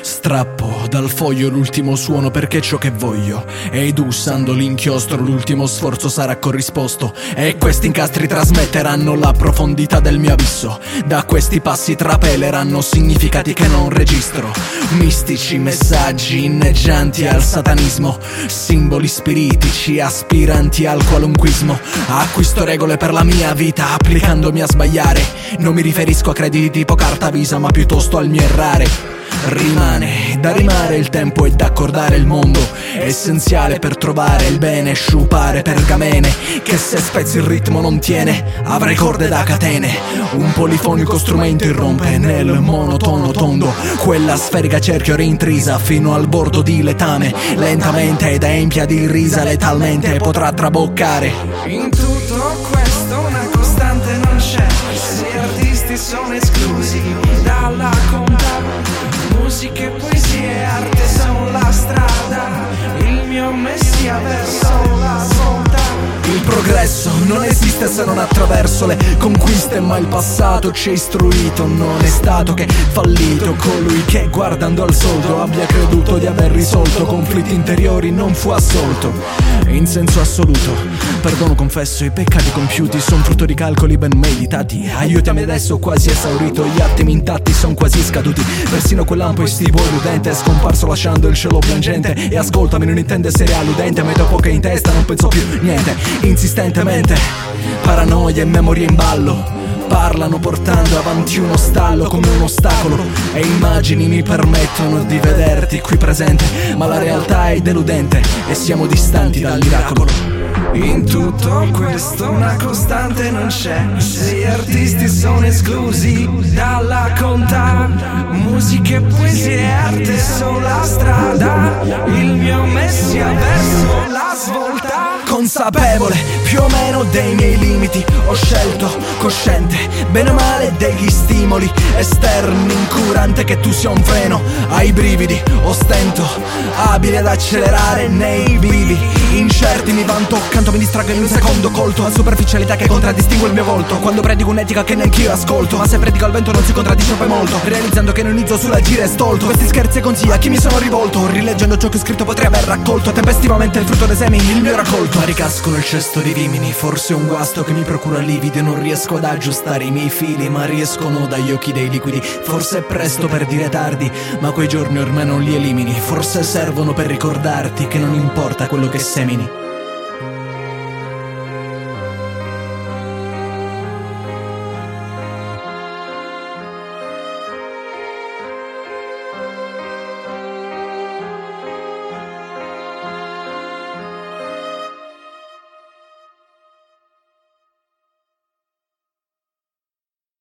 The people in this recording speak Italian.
Strappo dal foglio l'ultimo suono perché ciò che voglio. Ed usando l'inchiostro l'ultimo sforzo sarà corrisposto. E questi incastri trasmetteranno la profondità del mio abisso. Da questi passi trapeleranno significati che non registro. Mistici messaggi inneggianti al satanismo. Simboli spiritici aspiranti al qualunquismo. Acquisto regole per la mia vita applicandomi a sbagliare. Non mi riferisco a crediti tipo carta visa ma piuttosto al mio errare. Rimane da rimare il tempo e da accordare il mondo. Essenziale per trovare il bene Sciupare pergamene Che se spezzi il ritmo non tiene Avrai corde da catene. Un polifonico strumento irrompe nel monotono tondo. Quella sferica cerchio rintrisa Fino al bordo di letame Lentamente ed empia di risa Letalmente potrà traboccare. In tutto questo una costante non c'è. Gli artisti sono esclusi messia verso la svolta Progresso non esiste se non attraverso le conquiste Ma il passato ci ha istruito. Non è stato che fallito Colui che guardando al soldo Abbia creduto di aver risolto Conflitti interiori non fu assolto In senso assoluto. Perdono confesso i peccati compiuti Sono frutto di calcoli ben meditati. Aiutami adesso quasi esaurito Gli attimi intatti sono quasi scaduti. Persino quel lampo estivo illudente È scomparso lasciando il cielo piangente. E ascoltami non intende essere alludente Ma dopo che in testa non penso più niente Insistentemente Paranoia e memoria in ballo. Parlano portando avanti uno stallo come un ostacolo. E immagini mi permettono di vederti qui presente. Ma la realtà è deludente e siamo distanti dal miracolo In tutto questo una costante non c'è. Gli artisti sono esclusi dalla conta Musica e poesia e arte sono la strada. Il mio messia verso Consapevole più o meno dei miei limiti. Ho scelto, cosciente, bene o male degli stimoli Esterni, incurante che tu sia un freno Ai brividi, ostento, abile ad accelerare nei vivi Incerti mi vanto, canto mi distraggo in un secondo colto. A superficialità che contraddistingue il mio volto. Quando predico un'etica che neanch'io ascolto. Ma se predico al vento non si contraddice poi molto. Realizzando che non inizio sull'agire stolto. Questi scherzi e consigli a chi mi sono rivolto. Rileggendo ciò che ho scritto potrei aver raccolto. Tempestivamente il frutto dei semi, il mio raccolto. Ricasco nel cesto di vimini Forse è un guasto che mi procura lividi. Non riesco ad aggiustare i miei fili Ma riescono dagli occhi dei liquidi. Forse è presto per dire tardi Ma quei giorni ormai non li elimini. Forse servono per ricordarti Che non importa quello che Gemini.